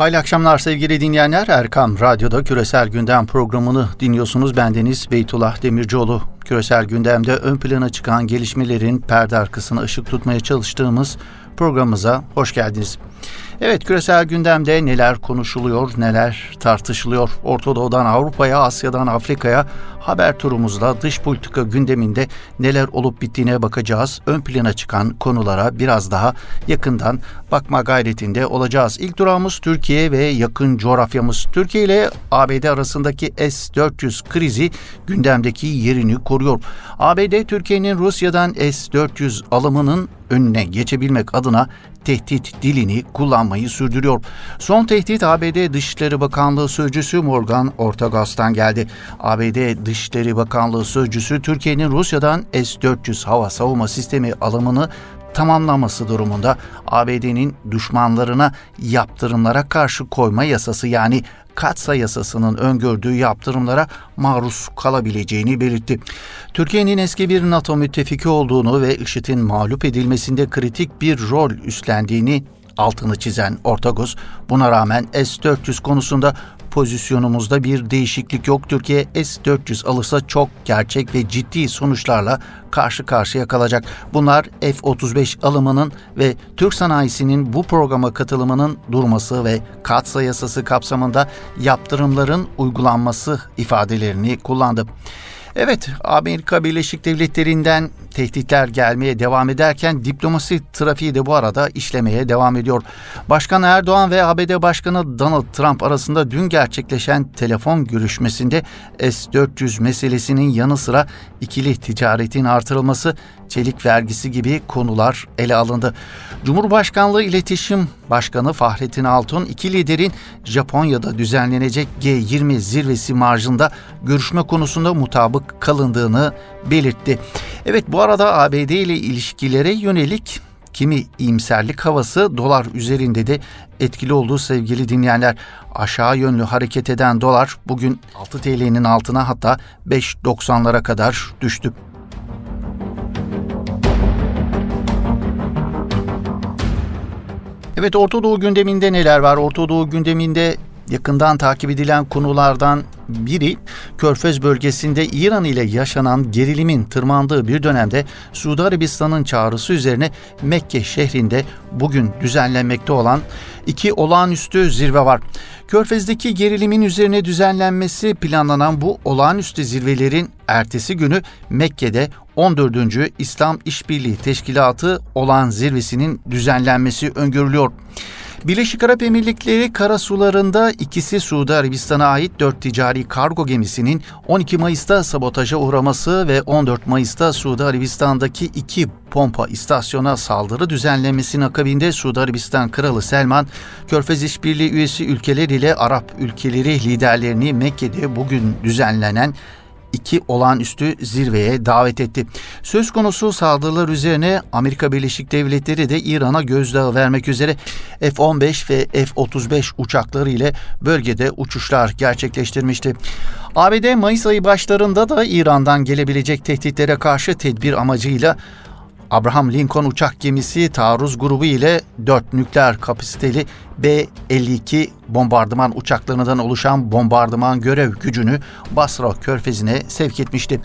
Hayırlı akşamlar sevgili dinleyenler. Erkam Radyo'da Küresel Gündem programını dinliyorsunuz. Bendeniz Beytullah Demircioğlu. Küresel gündemde ön plana çıkan gelişmelerin perde arkasına ışık tutmaya çalıştığımız programımıza hoş geldiniz. Evet küresel gündemde neler konuşuluyor, neler tartışılıyor. Orta Doğu'dan Avrupa'ya, Asya'dan Afrika'ya haber turumuzda dış politika gündeminde neler olup bittiğine bakacağız. Ön plana çıkan konulara biraz daha yakından bakma gayretinde olacağız. İlk durağımız Türkiye ve yakın coğrafyamız. Türkiye ile ABD arasındaki S-400 krizi gündemdeki yerini koruyor. ABD Türkiye'nin Rusya'dan S-400 alımının önüne geçebilmek adına tehdit dilini kullanmayı sürdürüyor. Son tehdit ABD Dışişleri Bakanlığı Sözcüsü Morgan Ortagas'tan geldi. ABD Dışişleri Bakanlığı Sözcüsü Türkiye'nin Rusya'dan S-400 hava savunma sistemi alımını tamamlaması durumunda ABD'nin düşmanlarına yaptırımlara karşı koyma yasası yani Katsa yasasının öngördüğü yaptırımlara maruz kalabileceğini belirtti. Türkiye'nin eski bir NATO müttefiki olduğunu ve IŞİD'in mağlup edilmesinde kritik bir rol üstlendiğini altını çizen Ortagos, buna rağmen S-400 konusunda pozisyonumuzda bir değişiklik yok. Türkiye S-400 alırsa çok gerçek ve ciddi sonuçlarla karşı karşıya kalacak. Bunlar F-35 alımının ve Türk sanayisinin bu programa katılımının durması ve katsa yasası kapsamında yaptırımların uygulanması ifadelerini kullandı. Evet, Amerika Birleşik Devletleri'nden tehditler gelmeye devam ederken diplomasi trafiği de bu arada işlemeye devam ediyor. Başkan Erdoğan ve ABD Başkanı Donald Trump arasında dün gerçekleşen telefon görüşmesinde S-400 meselesinin yanı sıra ikili ticaretin artırılması, çelik vergisi gibi konular ele alındı. Cumhurbaşkanlığı İletişim Başkanı Fahrettin Altun iki liderin Japonya'da düzenlenecek G20 zirvesi marjında görüşme konusunda mutabık kalındığını belirtti. Evet bu arada ABD ile ilişkilere yönelik kimi iyimserlik havası dolar üzerinde de etkili olduğu sevgili dinleyenler. Aşağı yönlü hareket eden dolar bugün 6 TL'nin altına hatta 5.90'lara kadar düştü. Evet Orta Doğu gündeminde neler var? Orta Doğu gündeminde yakından takip edilen konulardan biri Körfez bölgesinde İran ile yaşanan gerilimin tırmandığı bir dönemde Suudi Arabistan'ın çağrısı üzerine Mekke şehrinde bugün düzenlenmekte olan iki olağanüstü zirve var. Körfez'deki gerilimin üzerine düzenlenmesi planlanan bu olağanüstü zirvelerin ertesi günü Mekke'de 14. İslam İşbirliği Teşkilatı olan zirvesinin düzenlenmesi öngörülüyor. Birleşik Arap Emirlikleri karasularında ikisi Suudi Arabistan'a ait dört ticari kargo gemisinin 12 Mayıs'ta sabotaja uğraması ve 14 Mayıs'ta Suudi Arabistan'daki iki pompa istasyona saldırı düzenlemesinin akabinde Suudi Arabistan Kralı Selman, Körfez İşbirliği üyesi ülkeler ile Arap ülkeleri liderlerini Mekke'de bugün düzenlenen iki olağanüstü zirveye davet etti. Söz konusu saldırılar üzerine Amerika Birleşik Devletleri de İran'a gözdağı vermek üzere F-15 ve F-35 uçakları ile bölgede uçuşlar gerçekleştirmişti. ABD Mayıs ayı başlarında da İran'dan gelebilecek tehditlere karşı tedbir amacıyla Abraham Lincoln uçak gemisi taarruz grubu ile 4 nükleer kapasiteli B-52 bombardıman uçaklarından oluşan bombardıman görev gücünü Basra körfezine sevk etmişti.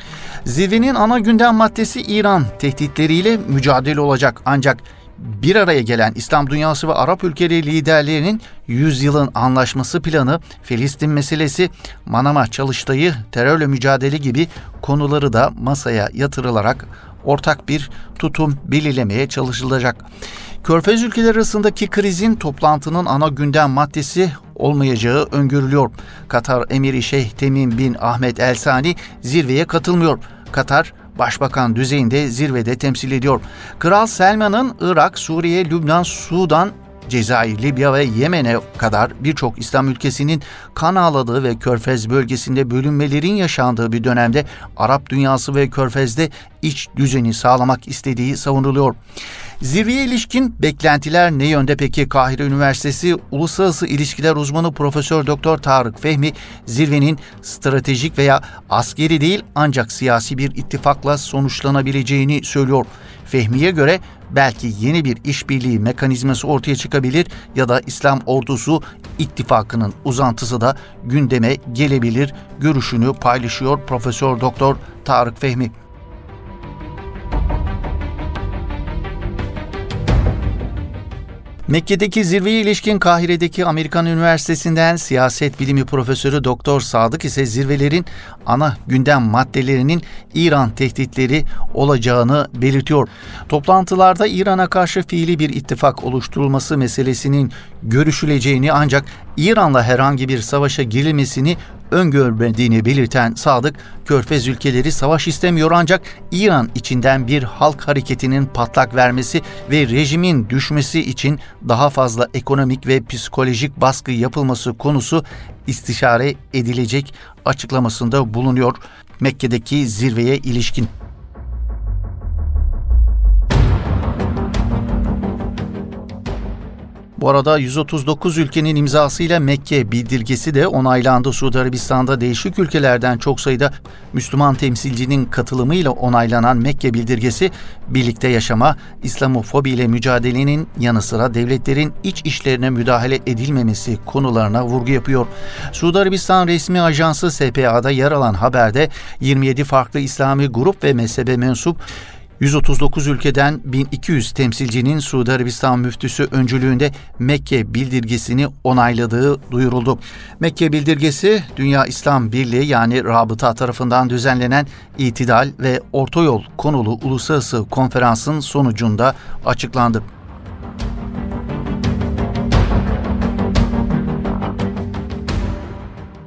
Zirvenin ana gündem maddesi İran tehditleriyle mücadele olacak ancak bir araya gelen İslam dünyası ve Arap ülkeleri liderlerinin 100 yılın anlaşması planı, Filistin meselesi, Manama çalıştayı, terörle mücadele gibi konuları da masaya yatırılarak ortak bir tutum belirlemeye çalışılacak. Körfez ülkeleri arasındaki krizin toplantının ana gündem maddesi olmayacağı öngörülüyor. Katar Emiri Şeyh Temim bin Ahmet El Sani zirveye katılmıyor. Katar Başbakan düzeyinde zirvede temsil ediyor. Kral Selman'ın Irak, Suriye, Lübnan, Sudan Cezayir, Libya ve Yemen'e kadar birçok İslam ülkesinin kan ağladığı ve Körfez bölgesinde bölünmelerin yaşandığı bir dönemde Arap dünyası ve Körfez'de iç düzeni sağlamak istediği savunuluyor. Zirveye ilişkin beklentiler ne yönde peki? Kahire Üniversitesi Uluslararası İlişkiler Uzmanı Profesör Doktor Tarık Fehmi zirvenin stratejik veya askeri değil ancak siyasi bir ittifakla sonuçlanabileceğini söylüyor. Fehmi'ye göre belki yeni bir işbirliği mekanizması ortaya çıkabilir ya da İslam ordusu ittifakının uzantısı da gündeme gelebilir görüşünü paylaşıyor Profesör Doktor Tarık Fehmi. Mekke'deki zirveye ilişkin Kahire'deki Amerikan Üniversitesi'nden siyaset bilimi profesörü Doktor Sadık ise zirvelerin ana gündem maddelerinin İran tehditleri olacağını belirtiyor. Toplantılarda İran'a karşı fiili bir ittifak oluşturulması meselesinin görüşüleceğini ancak İran'la herhangi bir savaşa girilmesini öngörmediğini belirten Sadık, Körfez ülkeleri savaş istemiyor ancak İran içinden bir halk hareketinin patlak vermesi ve rejimin düşmesi için daha fazla ekonomik ve psikolojik baskı yapılması konusu istişare edilecek açıklamasında bulunuyor Mekke'deki zirveye ilişkin. Bu arada 139 ülkenin imzasıyla Mekke bildirgesi de onaylandı. Suudi Arabistan'da değişik ülkelerden çok sayıda Müslüman temsilcinin katılımıyla onaylanan Mekke bildirgesi birlikte yaşama, İslamofobi ile mücadelenin yanı sıra devletlerin iç işlerine müdahale edilmemesi konularına vurgu yapıyor. Suudi Arabistan resmi ajansı SPA'da yer alan haberde 27 farklı İslami grup ve mezhebe mensup 139 ülkeden 1200 temsilcinin Suudi Arabistan müftüsü öncülüğünde Mekke bildirgesini onayladığı duyuruldu. Mekke bildirgesi Dünya İslam Birliği yani Rabıta tarafından düzenlenen İtidal ve Orta Yol konulu uluslararası konferansın sonucunda açıklandı.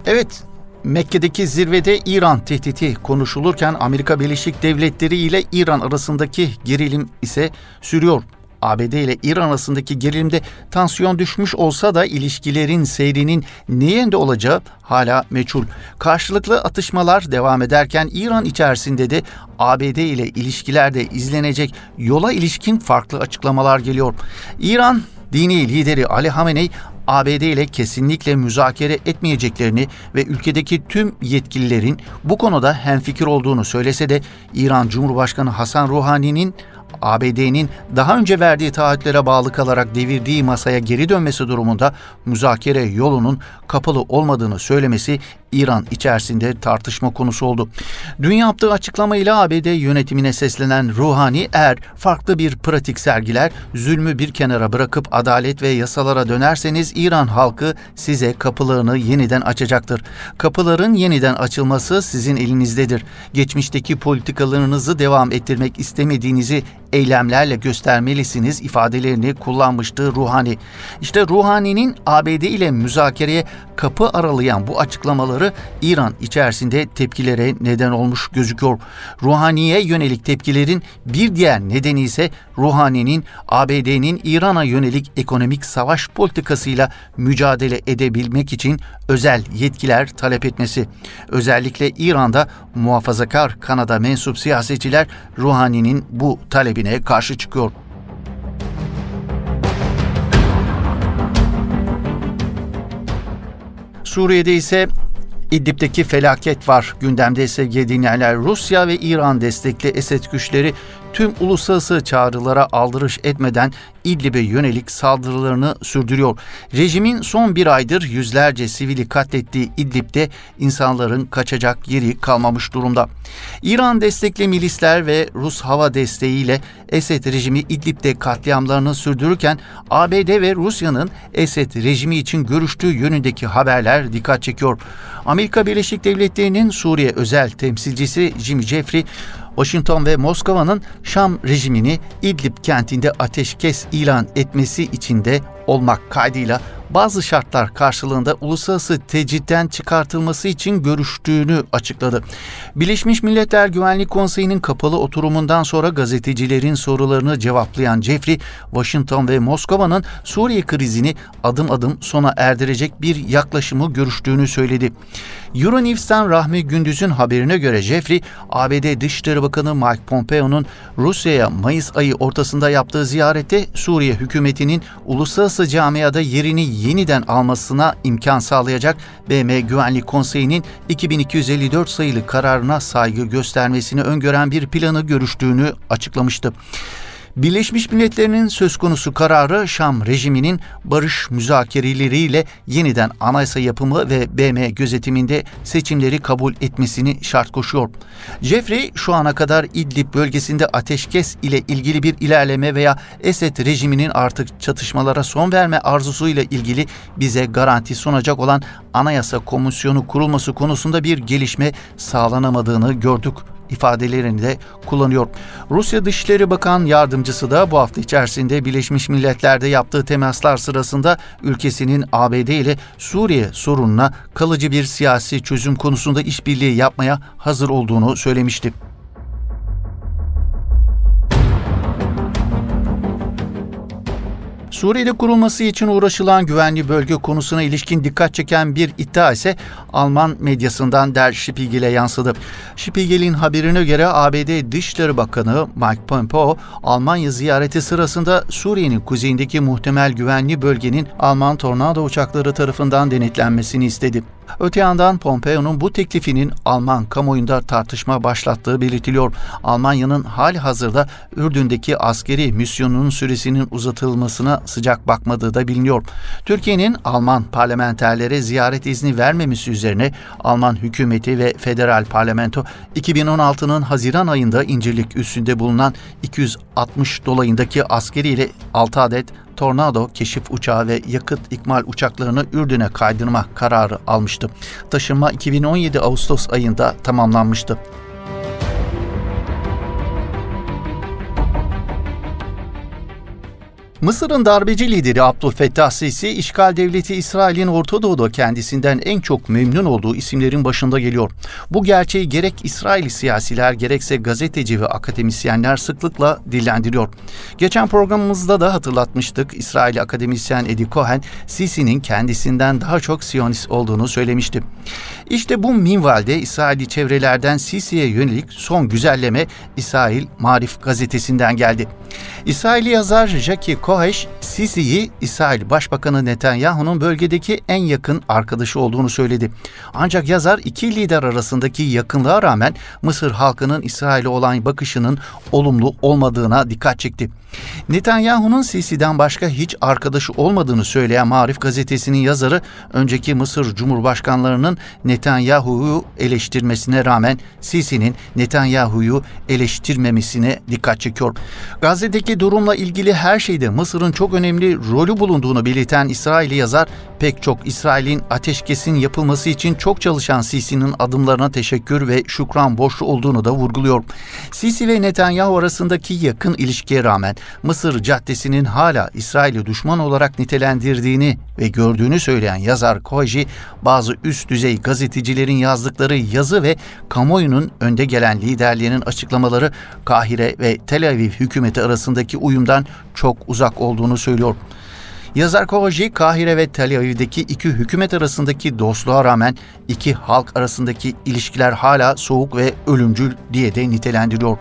Evet, Mekke'deki zirvede İran tehditi konuşulurken Amerika Birleşik Devletleri ile İran arasındaki gerilim ise sürüyor. ABD ile İran arasındaki gerilimde tansiyon düşmüş olsa da ilişkilerin seyrinin ne yönde olacağı hala meçhul. Karşılıklı atışmalar devam ederken İran içerisinde de ABD ile ilişkilerde izlenecek yola ilişkin farklı açıklamalar geliyor. İran dini lideri Ali Hamenei ABD ile kesinlikle müzakere etmeyeceklerini ve ülkedeki tüm yetkililerin bu konuda hemfikir olduğunu söylese de İran Cumhurbaşkanı Hasan Ruhani'nin ABD'nin daha önce verdiği taahhütlere bağlı kalarak devirdiği masaya geri dönmesi durumunda müzakere yolunun kapalı olmadığını söylemesi İran içerisinde tartışma konusu oldu. Dün yaptığı açıklamayla ABD yönetimine seslenen Ruhani eğer farklı bir pratik sergiler, zulmü bir kenara bırakıp adalet ve yasalara dönerseniz İran halkı size kapılarını yeniden açacaktır. Kapıların yeniden açılması sizin elinizdedir. Geçmişteki politikalarınızı devam ettirmek istemediğinizi eylemlerle göstermelisiniz ifadelerini kullanmıştı Ruhani. İşte Ruhani'nin ABD ile müzakereye kapı aralayan bu açıklamaları İran içerisinde tepkilere neden olmuş gözüküyor. Ruhani'ye yönelik tepkilerin bir diğer nedeni ise Ruhani'nin ABD'nin İran'a yönelik ekonomik savaş politikasıyla mücadele edebilmek için özel yetkiler talep etmesi. Özellikle İran'da muhafazakar Kanada mensup siyasetçiler Ruhani'nin bu talebine karşı çıkıyor. Suriye'de ise İdlib'deki felaket var. Gündemde sevgili dinleyenler Rusya ve İran destekli Esed güçleri tüm uluslararası çağrılara aldırış etmeden İdlib'e yönelik saldırılarını sürdürüyor. Rejimin son bir aydır yüzlerce sivili katlettiği İdlib'de insanların kaçacak yeri kalmamış durumda. İran destekli milisler ve Rus hava desteğiyle Esed rejimi İdlib'de katliamlarını sürdürürken ABD ve Rusya'nın Esed rejimi için görüştüğü yönündeki haberler dikkat çekiyor. Amerika Birleşik Devletleri'nin Suriye özel temsilcisi Jimmy Jeffrey Washington ve Moskova'nın Şam rejimini İdlib kentinde ateşkes ilan etmesi için de olmak kaydıyla bazı şartlar karşılığında uluslararası tecritten çıkartılması için görüştüğünü açıkladı. Birleşmiş Milletler Güvenlik Konseyi'nin kapalı oturumundan sonra gazetecilerin sorularını cevaplayan Jeffrey, Washington ve Moskova'nın Suriye krizini adım adım sona erdirecek bir yaklaşımı görüştüğünü söyledi. Euronews'ten Rahmi Gündüz'ün haberine göre Jeffrey, ABD Dışişleri Bakanı Mike Pompeo'nun Rusya'ya Mayıs ayı ortasında yaptığı ziyarette Suriye hükümetinin uluslararası camiada yerini yeniden almasına imkan sağlayacak BM Güvenlik Konseyi'nin 2254 sayılı kararına saygı göstermesini öngören bir planı görüştüğünü açıklamıştı. Birleşmiş Milletler'in söz konusu kararı Şam rejiminin barış müzakereleriyle yeniden anayasa yapımı ve BM gözetiminde seçimleri kabul etmesini şart koşuyor. Jeffrey şu ana kadar İdlib bölgesinde ateşkes ile ilgili bir ilerleme veya Esed rejiminin artık çatışmalara son verme arzusuyla ilgili bize garanti sunacak olan anayasa komisyonu kurulması konusunda bir gelişme sağlanamadığını gördük ifadelerini de kullanıyor. Rusya Dışişleri Bakan Yardımcısı da bu hafta içerisinde Birleşmiş Milletler'de yaptığı temaslar sırasında ülkesinin ABD ile Suriye sorununa kalıcı bir siyasi çözüm konusunda işbirliği yapmaya hazır olduğunu söylemişti. Suriye'de kurulması için uğraşılan güvenli bölge konusuna ilişkin dikkat çeken bir iddia ise Alman medyasından Der Spiegel'e yansıdı. Spiegel'in haberine göre ABD Dışişleri Bakanı Mike Pompeo, Almanya ziyareti sırasında Suriye'nin kuzeyindeki muhtemel güvenli bölgenin Alman tornado uçakları tarafından denetlenmesini istedi. Öte yandan Pompeo'nun bu teklifinin Alman kamuoyunda tartışma başlattığı belirtiliyor. Almanya'nın hali hazırda Ürdün'deki askeri misyonunun süresinin uzatılmasına sıcak bakmadığı da biliniyor. Türkiye'nin Alman parlamenterlere ziyaret izni vermemesi üzerine Alman hükümeti ve federal parlamento 2016'nın Haziran ayında İncirlik üstünde bulunan 260 dolayındaki askeri ile 6 adet Tornado keşif uçağı ve yakıt ikmal uçaklarını Ürdün'e kaydırma kararı almıştı. Taşınma 2017 Ağustos ayında tamamlanmıştı. Mısır'ın darbeci lideri Abdülfettah Sisi, işgal devleti İsrail'in Orta Doğu'da kendisinden en çok memnun olduğu isimlerin başında geliyor. Bu gerçeği gerek İsrail siyasiler gerekse gazeteci ve akademisyenler sıklıkla dillendiriyor. Geçen programımızda da hatırlatmıştık. İsrail akademisyen Eddie Cohen, Sisi'nin kendisinden daha çok Siyonist olduğunu söylemişti. İşte bu minvalde İsraili çevrelerden Sisi'ye yönelik son güzelleme İsrail Marif gazetesinden geldi. İsraili yazar Jackie Koheş, Sisi'yi İsrail Başbakanı Netanyahu'nun bölgedeki en yakın arkadaşı olduğunu söyledi. Ancak yazar iki lider arasındaki yakınlığa rağmen Mısır halkının İsrail'e olan bakışının olumlu olmadığına dikkat çekti. Netanyahu'nun Sisi'den başka hiç arkadaşı olmadığını söyleyen Marif gazetesinin yazarı, önceki Mısır Cumhurbaşkanlarının Netanyahu'yu eleştirmesine rağmen Sisi'nin Netanyahu'yu eleştirmemesine dikkat çekiyor. Gazze'deki durumla ilgili her şeyde Mısır'ın çok önemli rolü bulunduğunu belirten İsrail'i yazar, pek çok İsrail'in ateşkesin yapılması için çok çalışan Sisi'nin adımlarına teşekkür ve şükran borçlu olduğunu da vurguluyor. Sisi ve Netanyahu arasındaki yakın ilişkiye rağmen Mısır caddesinin hala İsrail'i düşman olarak nitelendirdiğini ve gördüğünü söyleyen yazar Koji, bazı üst düzey gazetecilerin yazdıkları yazı ve kamuoyunun önde gelen liderlerinin açıklamaları Kahire ve Tel Aviv hükümeti arasındaki uyumdan çok uzak olduğunu söylüyor. Yazar Kovaci, Kahire ve Tel Aviv'deki iki hükümet arasındaki dostluğa rağmen iki halk arasındaki ilişkiler hala soğuk ve ölümcül diye de nitelendiriyor.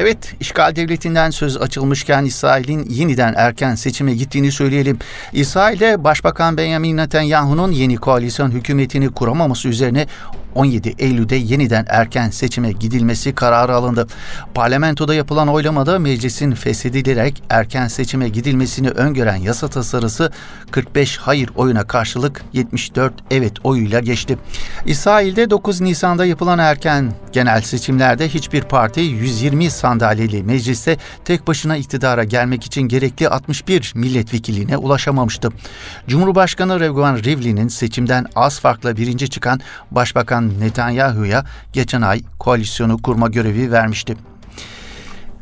Evet, işgal devletinden söz açılmışken İsrail'in yeniden erken seçime gittiğini söyleyelim. İsrail'de Başbakan Benjamin Netanyahu'nun yeni koalisyon hükümetini kuramaması üzerine 17 Eylül'de yeniden erken seçime gidilmesi kararı alındı. Parlamentoda yapılan oylamada meclisin feshedilerek erken seçime gidilmesini öngören yasa tasarısı 45 hayır oyuna karşılık 74 evet oyuyla geçti. İsrail'de 9 Nisan'da yapılan erken genel seçimlerde hiçbir parti 120 sandalyeli mecliste tek başına iktidara gelmek için gerekli 61 milletvekiline ulaşamamıştı. Cumhurbaşkanı Revgan Rivlin'in seçimden az farkla birinci çıkan Başbakan Netanyahu'ya geçen ay koalisyonu kurma görevi vermişti.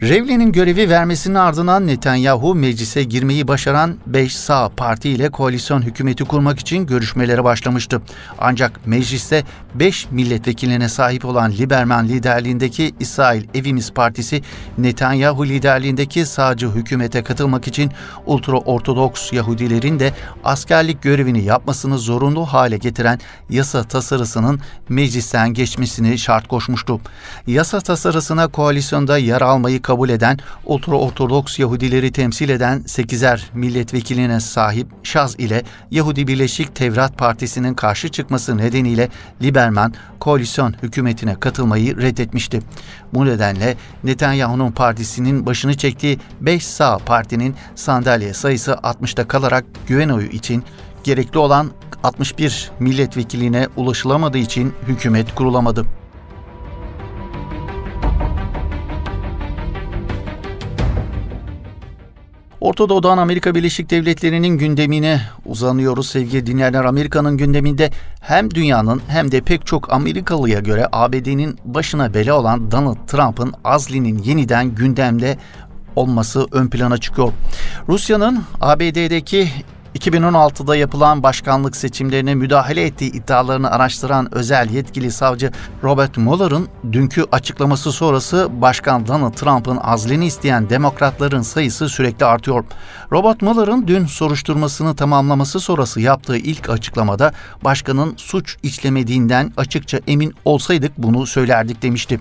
Revli'nin görevi vermesinin ardından Netanyahu meclise girmeyi başaran 5 sağ parti ile koalisyon hükümeti kurmak için görüşmelere başlamıştı. Ancak mecliste 5 milletvekiline sahip olan Liberman liderliğindeki İsrail Evimiz Partisi Netanyahu liderliğindeki sağcı hükümete katılmak için ultra-ortodoks Yahudilerin de askerlik görevini yapmasını zorunlu hale getiren yasa tasarısının meclisten geçmesini şart koşmuştu. Yasa tasarısına koalisyonda yer almayı kabul kabul eden, ultra-ortodoks Yahudileri temsil eden 8'er milletvekiline sahip Şaz ile Yahudi Birleşik Tevrat Partisi'nin karşı çıkması nedeniyle Liberman koalisyon hükümetine katılmayı reddetmişti. Bu nedenle Netanyahu'nun partisinin başını çektiği 5 sağ partinin sandalye sayısı 60'ta kalarak güven oyu için gerekli olan 61 milletvekiline ulaşılamadığı için hükümet kurulamadı. Orta Doğu'dan Amerika Birleşik Devletleri'nin gündemine uzanıyoruz sevgili dinleyenler. Amerika'nın gündeminde hem dünyanın hem de pek çok Amerikalıya göre ABD'nin başına bela olan Donald Trump'ın azlinin yeniden gündemde olması ön plana çıkıyor. Rusya'nın ABD'deki 2016'da yapılan başkanlık seçimlerine müdahale ettiği iddialarını araştıran özel yetkili savcı Robert Mueller'ın dünkü açıklaması sonrası Başkan Donald Trump'ın azlini isteyen demokratların sayısı sürekli artıyor. Robert Mueller'ın dün soruşturmasını tamamlaması sonrası yaptığı ilk açıklamada başkanın suç işlemediğinden açıkça emin olsaydık bunu söylerdik demişti.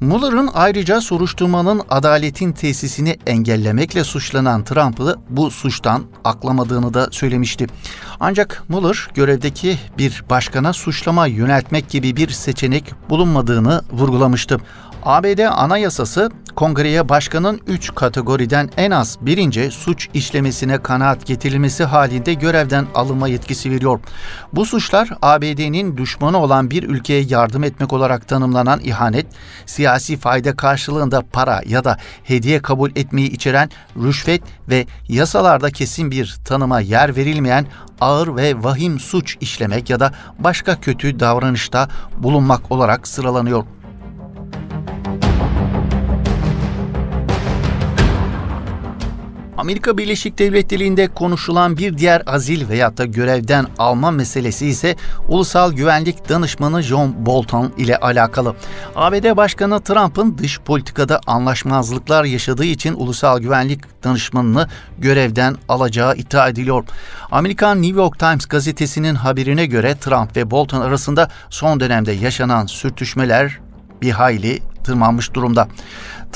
Mueller'ın ayrıca soruşturmanın adaletin tesisini engellemekle suçlanan Trump'ı bu suçtan aklamadığını da söylemişti. Ancak Mueller görevdeki bir başkana suçlama yöneltmek gibi bir seçenek bulunmadığını vurgulamıştı. ABD Anayasası kongreye başkanın 3 kategoriden en az birinci suç işlemesine kanaat getirilmesi halinde görevden alınma yetkisi veriyor. Bu suçlar ABD'nin düşmanı olan bir ülkeye yardım etmek olarak tanımlanan ihanet, siyasi fayda karşılığında para ya da hediye kabul etmeyi içeren rüşvet ve yasalarda kesin bir tanıma yer verilmeyen ağır ve vahim suç işlemek ya da başka kötü davranışta bulunmak olarak sıralanıyor. Amerika Birleşik Devletleri'nde konuşulan bir diğer azil veyahut da görevden alma meselesi ise Ulusal Güvenlik Danışmanı John Bolton ile alakalı. ABD Başkanı Trump'ın dış politikada anlaşmazlıklar yaşadığı için Ulusal Güvenlik Danışmanını görevden alacağı iddia ediliyor. Amerikan New York Times gazetesinin haberine göre Trump ve Bolton arasında son dönemde yaşanan sürtüşmeler bir hayli tırmanmış durumda.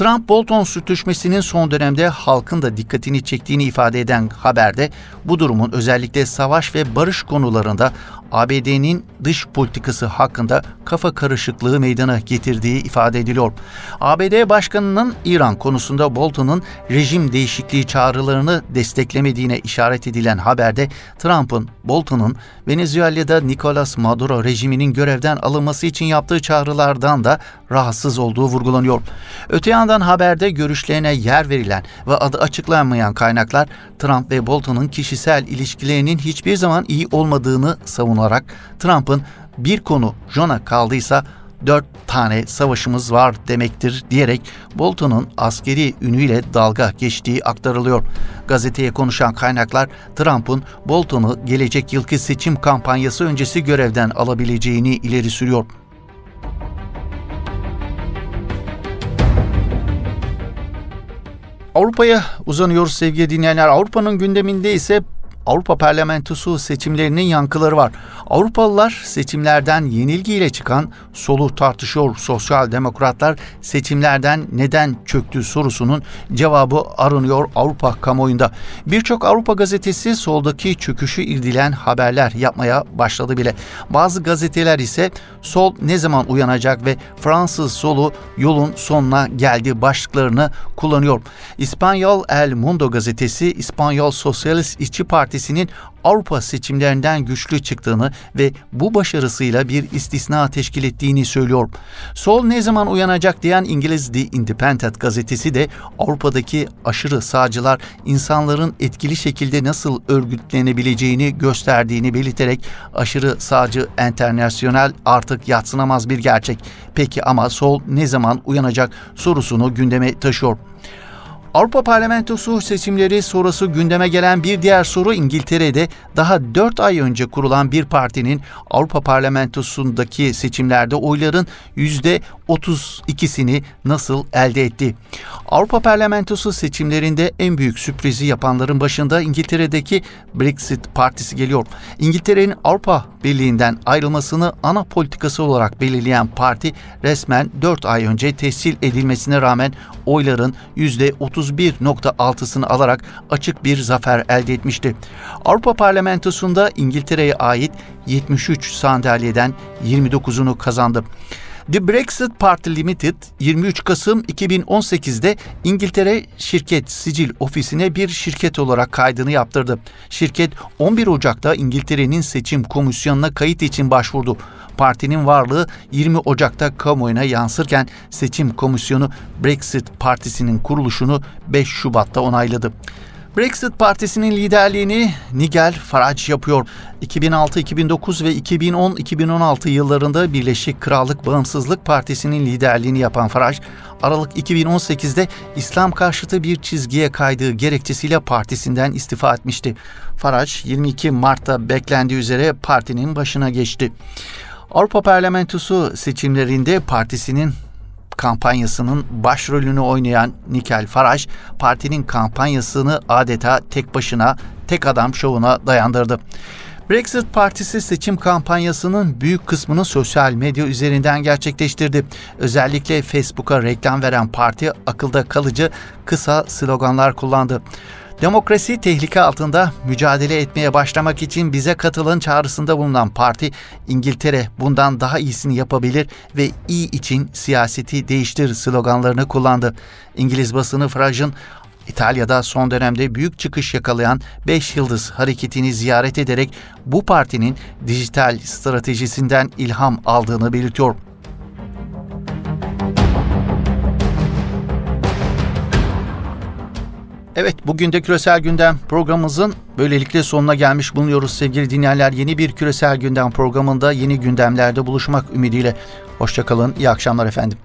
Trump-Bolton sürtüşmesinin son dönemde halkın da dikkatini çektiğini ifade eden haberde bu durumun özellikle savaş ve barış konularında ABD'nin dış politikası hakkında kafa karışıklığı meydana getirdiği ifade ediliyor. ABD Başkanı'nın İran konusunda Bolton'un rejim değişikliği çağrılarını desteklemediğine işaret edilen haberde Trump'ın Bolton'un Venezuela'da Nicolas Maduro rejiminin görevden alınması için yaptığı çağrılardan da rahatsız olduğu vurgulanıyor. Öte yandan haberde görüşlerine yer verilen ve adı açıklanmayan kaynaklar Trump ve Bolton'un kişisel ilişkilerinin hiçbir zaman iyi olmadığını savunarak Trump'ın bir konu John'a kaldıysa dört tane savaşımız var demektir diyerek Bolton'un askeri ünüyle dalga geçtiği aktarılıyor. Gazeteye konuşan kaynaklar Trump'ın Bolton'u gelecek yılki seçim kampanyası öncesi görevden alabileceğini ileri sürüyor. Avrupa'ya uzanıyoruz sevgili dinleyenler. Avrupa'nın gündeminde ise Avrupa Parlamentosu seçimlerinin yankıları var. Avrupalılar seçimlerden yenilgiyle çıkan solu tartışıyor. Sosyal demokratlar seçimlerden neden çöktü sorusunun cevabı aranıyor Avrupa kamuoyunda. Birçok Avrupa gazetesi soldaki çöküşü irdilen haberler yapmaya başladı bile. Bazı gazeteler ise sol ne zaman uyanacak ve Fransız solu yolun sonuna geldi başlıklarını kullanıyor. İspanyol El Mundo gazetesi İspanyol Sosyalist İşçi Partisi'nin Avrupa seçimlerinden güçlü çıktığını ve bu başarısıyla bir istisna teşkil ettiğini söylüyor. Sol ne zaman uyanacak diyen İngiliz The Independent gazetesi de Avrupa'daki aşırı sağcılar insanların etkili şekilde nasıl örgütlenebileceğini gösterdiğini belirterek aşırı sağcı enternasyonel artık yatsınamaz bir gerçek. Peki ama sol ne zaman uyanacak sorusunu gündeme taşıyor. Avrupa Parlamentosu seçimleri sonrası gündeme gelen bir diğer soru İngiltere'de daha 4 ay önce kurulan bir partinin Avrupa Parlamentosu'ndaki seçimlerde oyların %32'sini nasıl elde etti? Avrupa Parlamentosu seçimlerinde en büyük sürprizi yapanların başında İngiltere'deki Brexit Partisi geliyor. İngiltere'nin Avrupa Birliği'nden ayrılmasını ana politikası olarak belirleyen parti resmen 4 ay önce tescil edilmesine rağmen oyların %31.6'sını alarak açık bir zafer elde etmişti. Avrupa Parlamentosu'nda İngiltere'ye ait 73 sandalyeden 29'unu kazandı. The Brexit Party Limited 23 Kasım 2018'de İngiltere Şirket Sicil Ofisi'ne bir şirket olarak kaydını yaptırdı. Şirket 11 Ocak'ta İngiltere'nin seçim komisyonuna kayıt için başvurdu. Partinin varlığı 20 Ocak'ta kamuoyuna yansırken seçim komisyonu Brexit Partisi'nin kuruluşunu 5 Şubat'ta onayladı. Brexit Partisi'nin liderliğini Nigel Farage yapıyor. 2006, 2009 ve 2010-2016 yıllarında Birleşik Krallık Bağımsızlık Partisi'nin liderliğini yapan Farage, Aralık 2018'de İslam karşıtı bir çizgiye kaydığı gerekçesiyle partisinden istifa etmişti. Farage 22 Mart'ta beklendiği üzere partinin başına geçti. Avrupa Parlamentosu seçimlerinde partisinin kampanyasının başrolünü oynayan Nikel Farage, partinin kampanyasını adeta tek başına, tek adam şovuna dayandırdı. Brexit Partisi seçim kampanyasının büyük kısmını sosyal medya üzerinden gerçekleştirdi. Özellikle Facebook'a reklam veren parti akılda kalıcı kısa sloganlar kullandı. Demokrasi tehlike altında mücadele etmeye başlamak için bize katılın çağrısında bulunan parti İngiltere bundan daha iyisini yapabilir ve iyi için siyaseti değiştir sloganlarını kullandı. İngiliz basını Frage'ın İtalya'da son dönemde büyük çıkış yakalayan 5 Yıldız hareketini ziyaret ederek bu partinin dijital stratejisinden ilham aldığını belirtiyor. Evet bugün de Küresel Gündem programımızın böylelikle sonuna gelmiş bulunuyoruz sevgili dinleyenler. Yeni bir Küresel Gündem programında yeni gündemlerde buluşmak ümidiyle. Hoşçakalın, iyi akşamlar efendim.